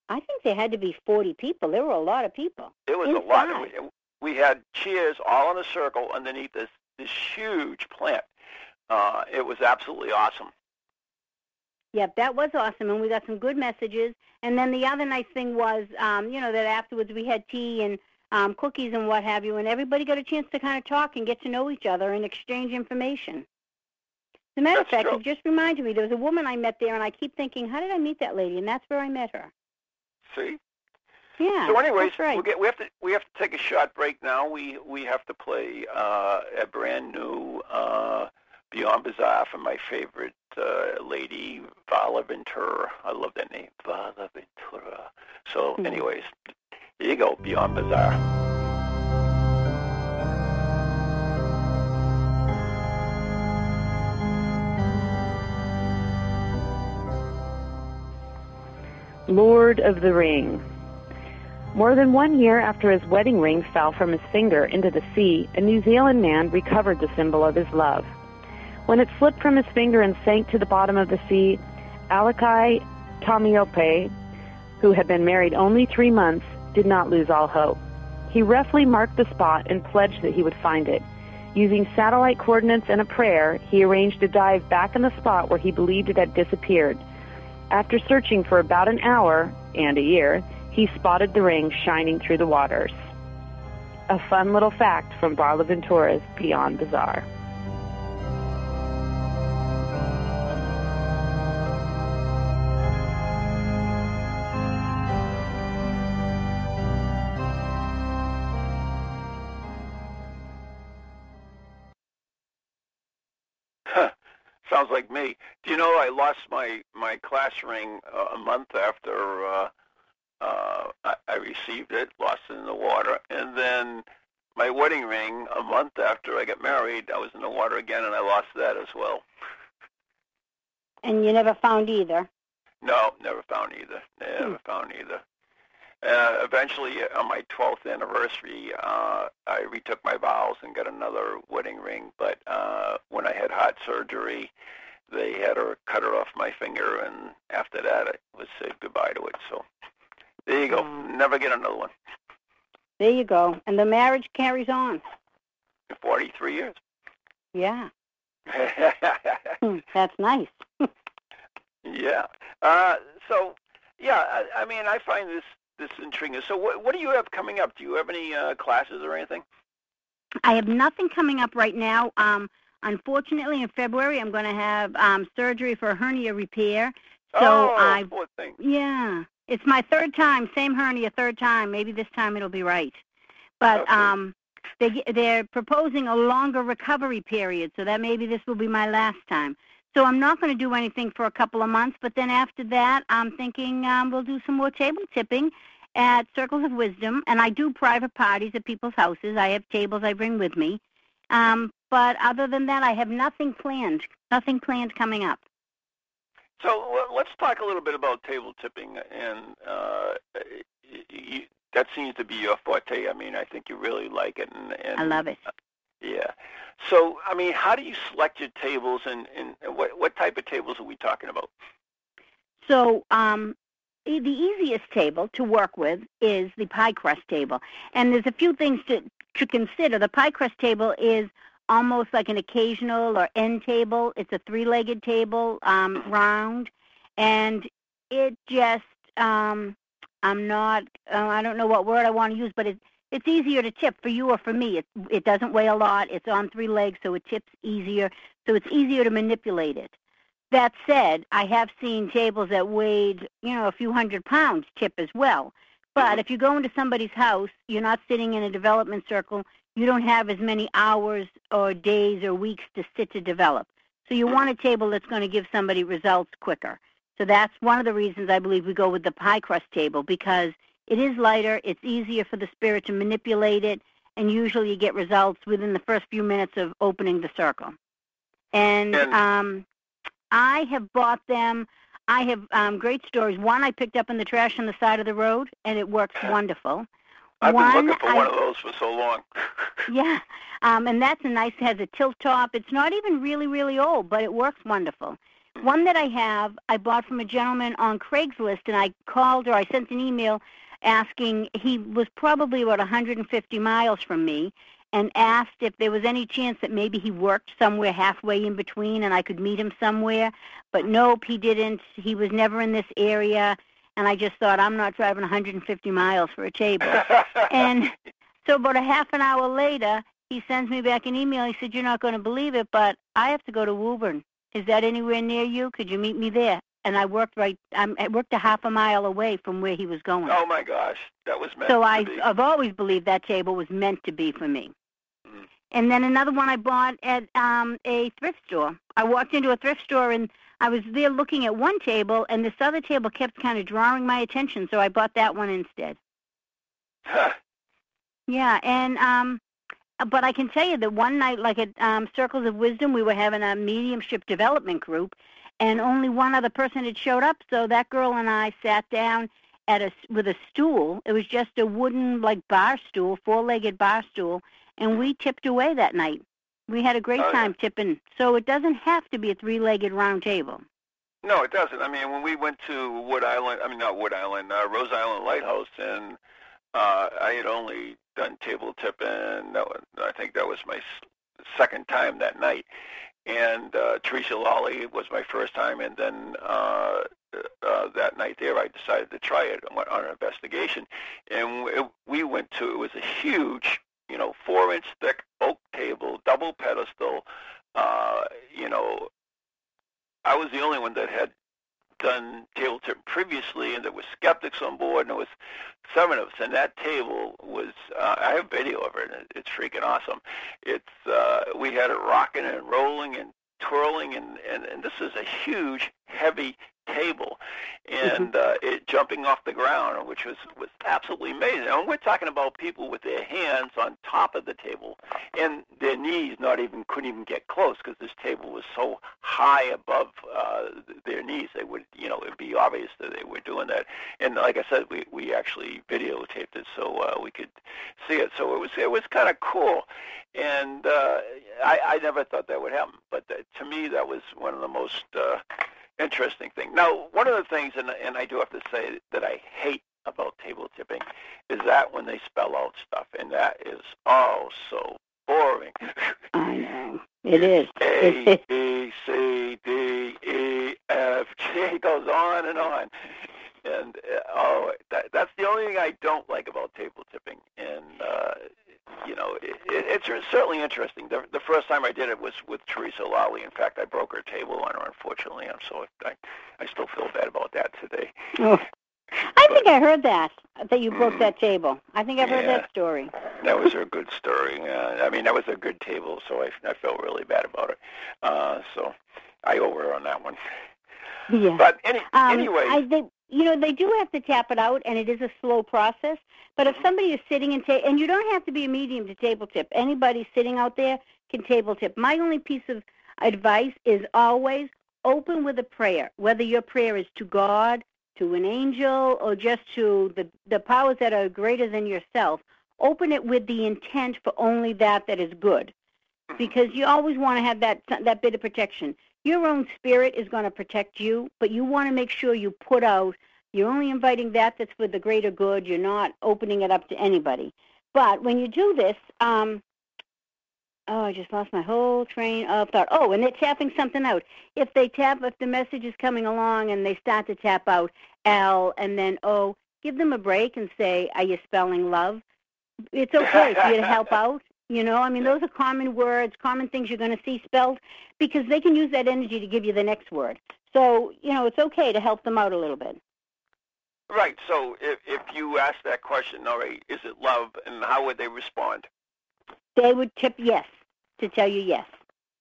I think there had to be forty people. There were a lot of people. It was a lot. Inside. We, we had chairs all in a circle underneath this this huge plant. Uh, it was absolutely awesome. Yep, that was awesome, and we got some good messages. And then the other nice thing was, um, you know, that afterwards we had tea and um, cookies and what have you, and everybody got a chance to kind of talk and get to know each other and exchange information. As a matter of fact, true. it just reminded me there was a woman I met there, and I keep thinking, how did I meet that lady? And that's where I met her. See. Yeah. so, anyways, that's right. we'll get, we have to we have to take a short break now. We we have to play uh, a brand new uh, Beyond Bizarre from my favorite uh, lady, Vala Ventura. I love that name, Vala Ventura. So, Hmm. anyways, here you go, Beyond Bizarre. Lord of the Ring. More than one year after his wedding ring fell from his finger into the sea, a New Zealand man recovered the symbol of his love. When it slipped from his finger and sank to the bottom of the sea, Alakai Tamiope, who had been married only three months, did not lose all hope. He roughly marked the spot and pledged that he would find it. Using satellite coordinates and a prayer, he arranged to dive back in the spot where he believed it had disappeared. After searching for about an hour and a year, he spotted the ring shining through the waters. A fun little fact from Barla Ventura's Beyond Bizarre. Lost my my class ring uh, a month after uh, uh, I, I received it, lost it in the water, and then my wedding ring a month after I got married, I was in the water again, and I lost that as well. And you never found either. No, never found either. Never found either. Uh, eventually, on my 12th anniversary, uh, I retook my vows and got another wedding ring. But uh, when I had heart surgery, they had to cut it off my finger, and after that, I was said goodbye to it. So there you go. Mm. Never get another one. There you go. And the marriage carries on. 43 years. Yeah. Hmm, That's nice. yeah. Uh, so, yeah, I, I mean, I find this this intriguing. So, what, what do you have coming up? Do you have any uh, classes or anything? I have nothing coming up right now. Um, unfortunately, in February, I'm going to have um, surgery for hernia repair. So oh, I, poor thing. yeah, it's my third time, same hernia, third time. Maybe this time it'll be right. But Okay. um, they they're proposing a longer recovery period, so that maybe this will be my last time. So I'm not going to do anything for a couple of months, but then after that, I'm thinking um, we'll do some more table tipping at Circles of Wisdom, and I do private parties at people's houses. I have tables I bring with me. Um, but other than that, I have nothing planned. Nothing planned coming up. So let's talk a little bit about table tipping, and uh, y- y- that seems to be your forte. I mean, I think you really like it, and, and I love it. Yeah. So, I mean, how do you select your tables, and, and what what type of tables are we talking about? So um, the easiest table to work with is the pie crust table, and there's a few things to to consider. The pie crust table is almost like an occasional or end table. It's a three-legged table, um, round, and it just um, I'm not uh, I don't know what word I want to use, but it it's easier to tip for you or for me. It it doesn't weigh a lot. It's on three legs, so it tips easier. So it's easier to manipulate it. That said, I have seen tables that weighed, you know, a few hundred pounds tip as well. But if you go into somebody's house, you're not sitting in a development circle. You don't have as many hours or days or weeks to sit to develop. So you want a table that's going to give somebody results quicker. So that's one of the reasons I believe we go with the pie crust table because it is lighter, it's easier for the spirit to manipulate it, and usually you get results within the first few minutes of opening the circle. And um, I have bought them. I have um, great stories. One I picked up in the trash on the side of the road, and it works wonderful. I've One, been looking for I- one of those for so long. Yeah, um, and that's a nice. Has a tilt top. It's not even really, really old, but it works wonderful. One that I have, I bought from a gentleman on Craigslist, and I called or I sent an email asking. He was probably about 150 miles from me, and asked if there was any chance that maybe he worked somewhere halfway in between, and I could meet him somewhere. But nope, he didn't. He was never in this area, and I just thought I'm not driving 150 miles for a table. And so about a half an hour later, he sends me back an email. He said, "You're not going to believe it, but I have to go to Woburn. Is that anywhere near you? Could you meet me there?" And I worked right. I'm, I worked a half a mile away from where he was going. oh my gosh, that was meant so I, be. I've always believed that table was meant to be for me. Mhm. And then another one I bought at um, a thrift store. I walked into a thrift store and I was there looking at one table, and this other table kept kind of drawing my attention, so I bought that one instead. Huh. Yeah, and um, but I can tell you that one night, like at um, Circles of Wisdom, we were having a mediumship development group, and only one other person had showed up. So that girl and I sat down at a with a stool. It was just a wooden like bar stool, four-legged bar stool, and we tipped away that night. We had a great Oh, yeah. time tipping. So it doesn't have to be a three-legged round table. No, it doesn't. I mean, when we went to Wood Island, I mean not Wood Island, uh, Rose Island Lighthouse, and uh, I had only done table tipping. That was, I think that was my second time that night. And uh, Teresa Lawley was my first time, and then uh, uh, that night there, I decided to try it. Went on an investigation, and we, we went to. It was a huge, you know, four-inch thick oak table, double pedestal. Uh, you know, I was the only one that had done table tip previously, and there was skeptics on board, and there was seven of us. And that table was, uh, I have video of it, and it's freaking awesome. It's, uh, we had it rocking and rolling and twirling, and, and, and this is a huge, heavy table, and uh, it jumping off the ground, which was, was absolutely amazing. And we're talking about people with their hands on top of the table, and their knees not even couldn't even get close because this table was so high above uh, their knees. They would, you know, it'd be obvious that they were doing that. And like I said, we we actually videotaped it so uh, we could see it. So it was it was kind of cool, and uh, I I never thought that would happen. But uh, to me, that was one of the most uh, interesting thing. Now, one of the things, and and I do have to say that I hate about table tipping is that when they spell out stuff, and that is oh so boring. I know it is. A, B, C, D, E, F, G. It goes on and on. And uh, oh, that, that's the only thing I don't like about table tipping. And uh, you know, it, it, it's certainly interesting. The, the first time I did it was with Teresa Lally. In fact, I broke her table on her. Unfortunately, I'm so I, I still feel bad about that today. Oh. I think I heard that that you broke that table. I think I've heard Yeah. that story. That was a good story. Uh, I mean, that was a good table, so I, I felt really bad about it. Uh, so I owe her on that one. Yeah. But any, Um, anyway, I, they, you know, they do have to tap it out, and it is a slow process. But if somebody is sitting and ta- and you don't have to be a medium to table tip. Anybody sitting out there can table tip. My only piece of advice is always open with a prayer, whether your prayer is to God, to an angel, or just to the the powers that are greater than yourself. Open it with the intent for only that that is good, because you always want to have that that bit of protection your own spirit is going to protect you, but you want to make sure you put out, you're only inviting that that's for the greater good. You're not opening it up to anybody. But when you do this, um, oh, I just lost my whole train of thought. Oh, and they're tapping something out. If they tap, if the message is coming along and they start to tap out L and then O, give them a break and say, are you spelling love? It's okay for you to help out. You know, I mean, those are common words, common things you're going to see spelled because they can use that energy to give you the next word. So, you know, it's okay to help them out a little bit. right. So if if you ask that question, all right, is it love, and how would they respond? They would tip yes to tell you yes.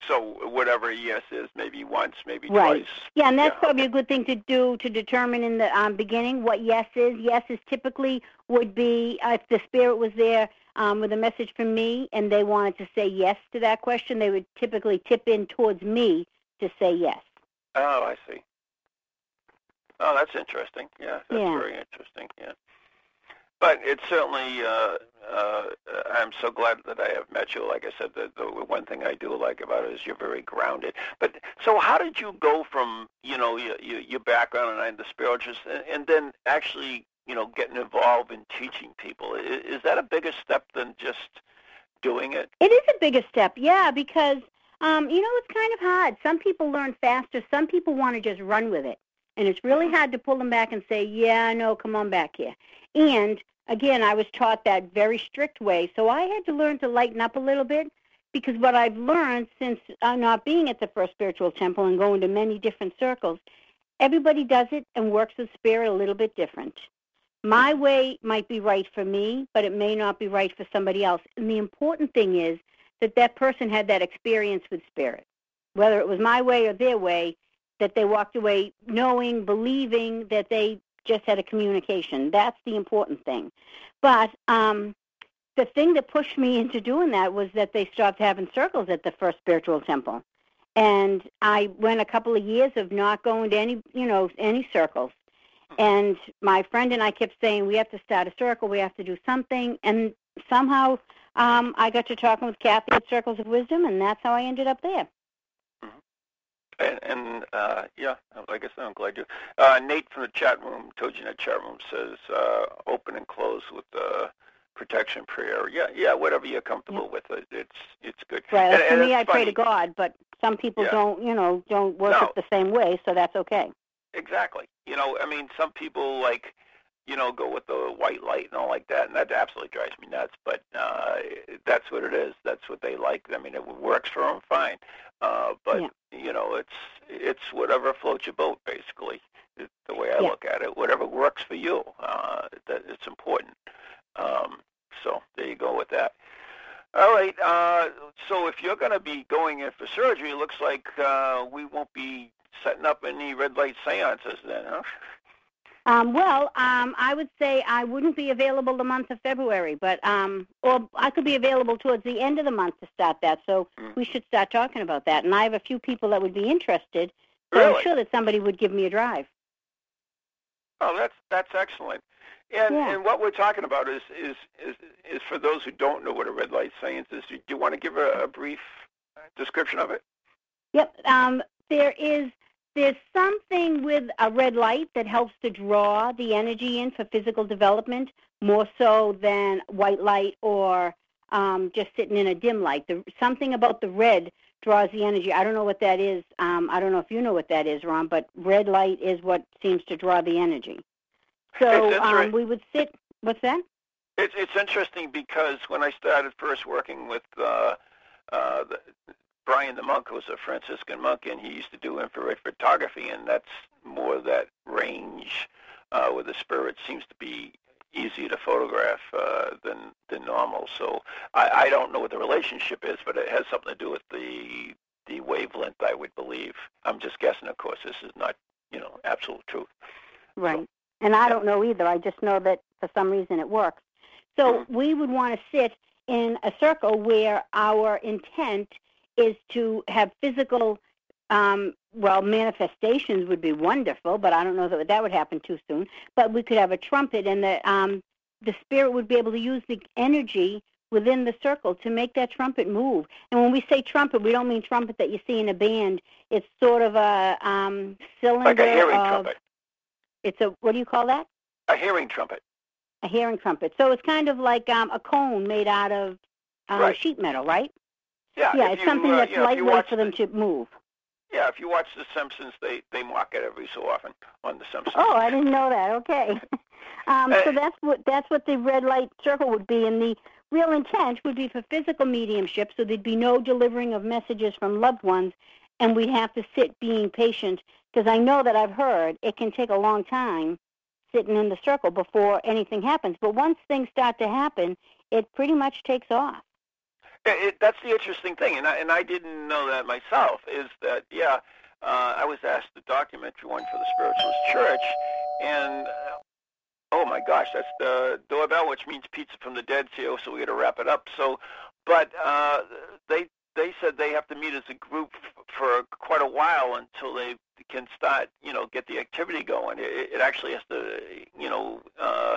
So whatever yes is, maybe once, maybe Right. twice. Yeah, and that's Yeah, probably a good thing to do to determine in the um, beginning what yes is. Yes is typically would be uh, if the spirit was there um, with a message from me and they wanted to say yes to that question, they would typically tip in towards me to say yes. Oh, I see. Oh, that's interesting. Yeah, that's Yeah. very interesting. Yeah. But it's certainly, uh, uh, I'm so glad that I have met you. Like I said, the, the one thing I do like about it is you're very grounded. But so how did you go from, you know, your, your, your background and the spiritualist and, and then actually, you know, getting involved in teaching people? Is, is that a bigger step than just doing it? It is a bigger step, yeah, because um, you know it's kind of hard. Some people learn faster. Some people want to just run with it, and it's really hard to pull them back and say, "Yeah, no, come on back here." And again, I was taught that very strict way, so I had to learn to lighten up a little bit because what I've learned since uh, not being at the First Spiritual Temple and going to many different circles, everybody does it and works with spirit a little bit different. My way might be right for me, but it may not be right for somebody else. And the important thing is that that person had that experience with spirit, whether it was my way or their way, that they walked away knowing, believing that they just had a communication. That's the important thing. But um, the thing that pushed me into doing that was that they stopped having circles at the first spiritual temple. And I went a couple of years of not going to any, you know, any circles. And my friend and I kept saying, we have to start a circle, we have to do something. And somehow um, I got to talking with Kathy at Circles of Wisdom, and that's how I ended up there. And, and uh, yeah, like I said, I'm glad you. Uh, Nate from the chat room, told you in the chat room, says uh, open and close with the protection prayer. Yeah, yeah, whatever you're comfortable with, it, it's it's good. Right. And, for and me, I pray to God, but some people Yeah. don't, you know, don't worship No. the same way, so that's okay. Exactly. You know, I mean, some people like, you know, go with the white light and all like that, and that absolutely drives me nuts. But uh, that's what it is. That's what they like. I mean, it works for them, fine. Uh, but Yeah. you know, it's it's whatever floats your boat, basically. It's the way I Yeah. look at it, whatever works for you, uh, that it's important. Um, so there you go with that. All right. Uh, so if you're going to be going in for surgery, it looks like uh, we won't be setting up any red light seances then, huh? Um, well, um, I would say I wouldn't be available the month of February, but um, or I could be available towards the end of the month to start that. So Mm. we should start talking about that. And I have a few people that would be interested, so Really? I'm sure that somebody would give me a drive. Oh, that's that's excellent. And Yeah. and what we're talking about is is is is for those who don't know what a red light seance is. Do you want to give a, a brief description of it? Yep. Um, there is there's something with a red light that helps to draw the energy in for physical development more so than white light or um, just sitting in a dim light. The, something about the red draws the energy. I don't know what that is. Um, I don't know if you know what that is, Ron, but red light is what seems to draw the energy. So um, we would sit. What's that? It's it's interesting because when I started first working with uh, uh, the, Brian the monk, who was a Franciscan monk, and he used to do infrared photography, and that's more that range uh, where the spirit seems to be easier to photograph uh, than than normal. So I, I don't know what the relationship is, but it has something to do with the the wavelength, I would believe. I'm just guessing, of course. This is not you know absolute truth. Right. And I don't know either. I just know that for some reason it works. So Mhm. we would want to sit in a circle where our intent is to have physical, um, well, manifestations would be wonderful, but I don't know that that would happen too soon. But we could have a trumpet, and the um, the spirit would be able to use the energy within the circle to make that trumpet move. And when we say trumpet, we don't mean trumpet that you see in a band. It's sort of a um, cylinder Like a hearing of trumpet. it's a what do you call that? A hearing trumpet. A hearing trumpet. So it's kind of like um, a cone made out of um, Right. sheet metal, right? Yeah, yeah, it's you, something uh, that's you know, lightweight for them the- to move. Yeah, if you watch The Simpsons, they they mock it every so often on The Simpsons. Oh, I didn't know that. Okay. um, Uh, so that's what that's what the red light circle would be, and the real intent would be for physical mediumship. So there'd be no delivering of messages from loved ones, and we'd have to sit being patient because I know that I've heard it can take a long time sitting in the circle before anything happens. But once things start to happen, it pretty much takes off. It, that's the interesting thing, and I, and I didn't know that myself. Is that yeah? Uh, I was asked to document one for the Spiritualist Church, and uh, oh my gosh, that's the doorbell, which means pizza from the dead. So, so we got to wrap it up. So, but uh, they they said they have to meet as a group for quite a while until they can start, you know, get the activity going. It, it actually has to, you know, uh,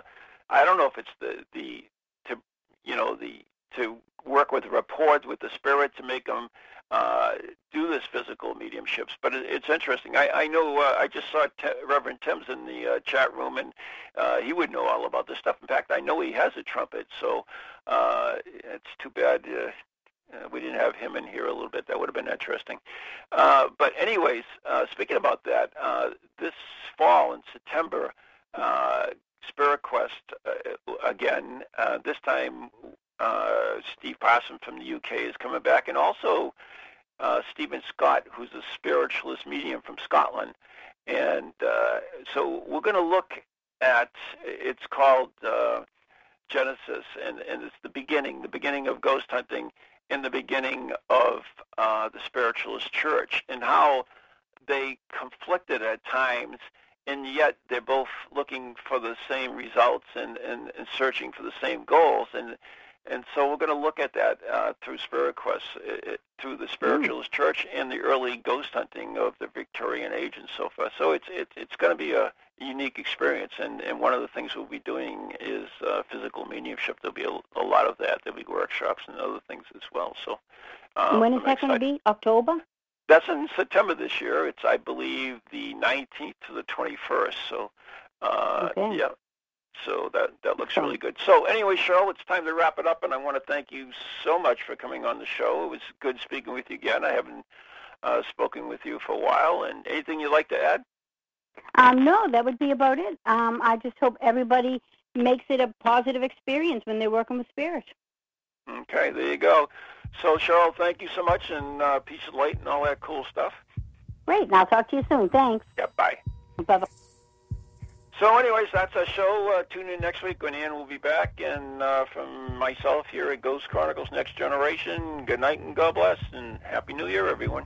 I don't know if it's the the to you know the to work with rapport with the spirit to make them uh, do this physical mediumships. But it, it's interesting. I, I know uh, I just saw Te- Reverend Tim's in the uh, chat room, and uh, he would know all about this stuff. In fact, I know he has a trumpet, so uh, it's too bad uh, uh, we didn't have him in here a little bit. That would have been interesting. Uh, but anyways, uh, speaking about that, uh, this fall in September, uh, Spirit Quest uh, again. Uh, this time, uh, Steve Parson from the UK is coming back, and also uh, Stephen Scott, who's a spiritualist medium from Scotland. And uh, so we're going to look at. It's called uh, Genesis, and, and it's the beginning, the beginning of ghost hunting. in the beginning of uh, the spiritualist church and how they conflicted at times, and yet they're both looking for the same results and, and, and searching for the same goals. And and so we're going to look at that uh, through Spirit Quest, uh, through the Spiritualist mm. Church and the early ghost hunting of the Victorian age and so forth. So it's it's it's going to be a unique experience, and, and one of the things we'll be doing is uh, physical mediumship. There'll be a, a, lot of that. There'll be workshops and other things as well. So um, when is I'm that going to be? October? That's in September this year. It's I believe the 19th to the 21st. So uh, okay. yeah, so that that looks really good. So anyway, Cheryl, it's time to wrap it up, and I want to thank you so much for coming on the show. It was good speaking with you again. I haven't uh, spoken with you for a while. And anything you'd like to add? Um, no, that would be about it. Um, I just hope everybody makes it a positive experience when they're working with spirit. Okay, there you go. So, Cheryl, thank you so much, and uh, peace and light and all that cool stuff. Great, and I'll talk to you soon. Thanks. Yeah, bye. Bye-bye. So, anyways, that's our show. Uh, tune in next week when Ann will be back. And uh, from myself here at Ghost Chronicles Next Generation, good night and God bless, and Happy New Year, everyone.